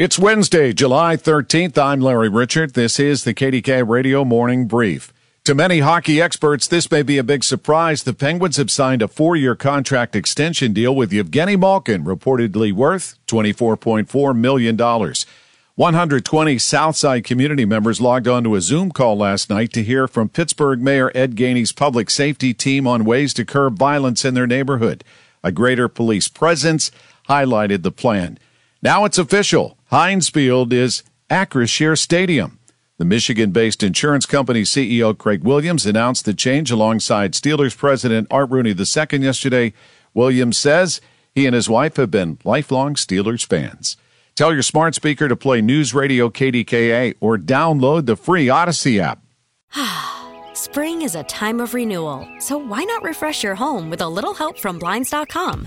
It's Wednesday, July 13th. I'm Larry Richert. This is the KDKA Radio Morning Brief. To many hockey experts, this may be a big surprise. The Penguins have signed a four-year contract extension deal with Evgeny Malkin, reportedly worth $24.4 million. 120 Southside community members logged onto a Zoom call last night to hear from Pittsburgh Mayor Ed Gainey's public safety team on ways to curb violence in their neighborhood. A greater police presence highlighted the plan. Now it's official. Heinz Field is Acrisure Stadium. The Michigan based insurance company CEO Craig Williams announced the change alongside Steelers president Art Rooney II yesterday. Williams says he and his wife have been lifelong Steelers fans. Tell your smart speaker to play News Radio KDKA or download the free Odyssey app. Spring is a time of renewal, so why not refresh your home with a little help from Blinds.com?